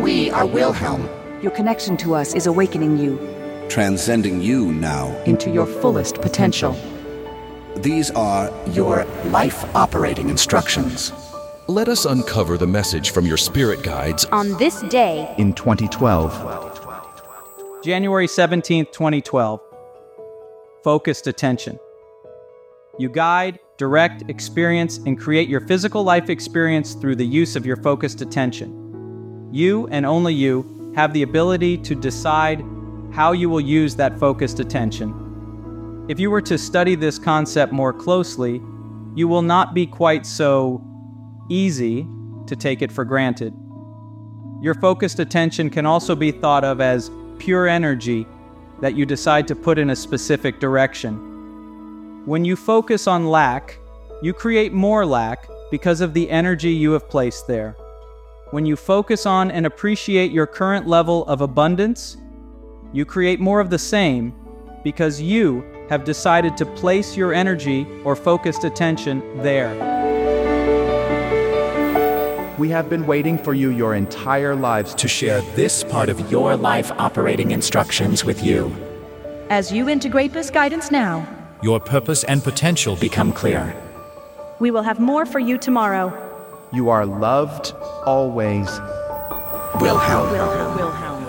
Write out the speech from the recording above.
We are Wilhelm. Your connection to us is awakening you transcending you now into your fullest potential. These are your life operating instructions. Let us uncover the message from your spirit guides on this day in 2012. January 17th, 2012. Focused attention. You guide, direct, experience, and create your physical life experience through the use of your focused attention. You and only you have the ability to decide how you will use that focused attention. If you were to study this concept more closely, you will not be quite so easy to take it for granted. Your focused attention can also be thought of as pure energy that you decide to put in a specific direction. When you focus on lack, you create more lack because of the energy you have placed there. When you focus on and appreciate your current level of abundance, you create more of the same because you have decided to place your energy or focused attention there. We have been waiting for you your entire lives to share this part of your life operating instructions with you. As you integrate this guidance now, your purpose and potential become clear. We will have more for you tomorrow. You are loved always. Wilhelm. Wilhelm. Wilhelm.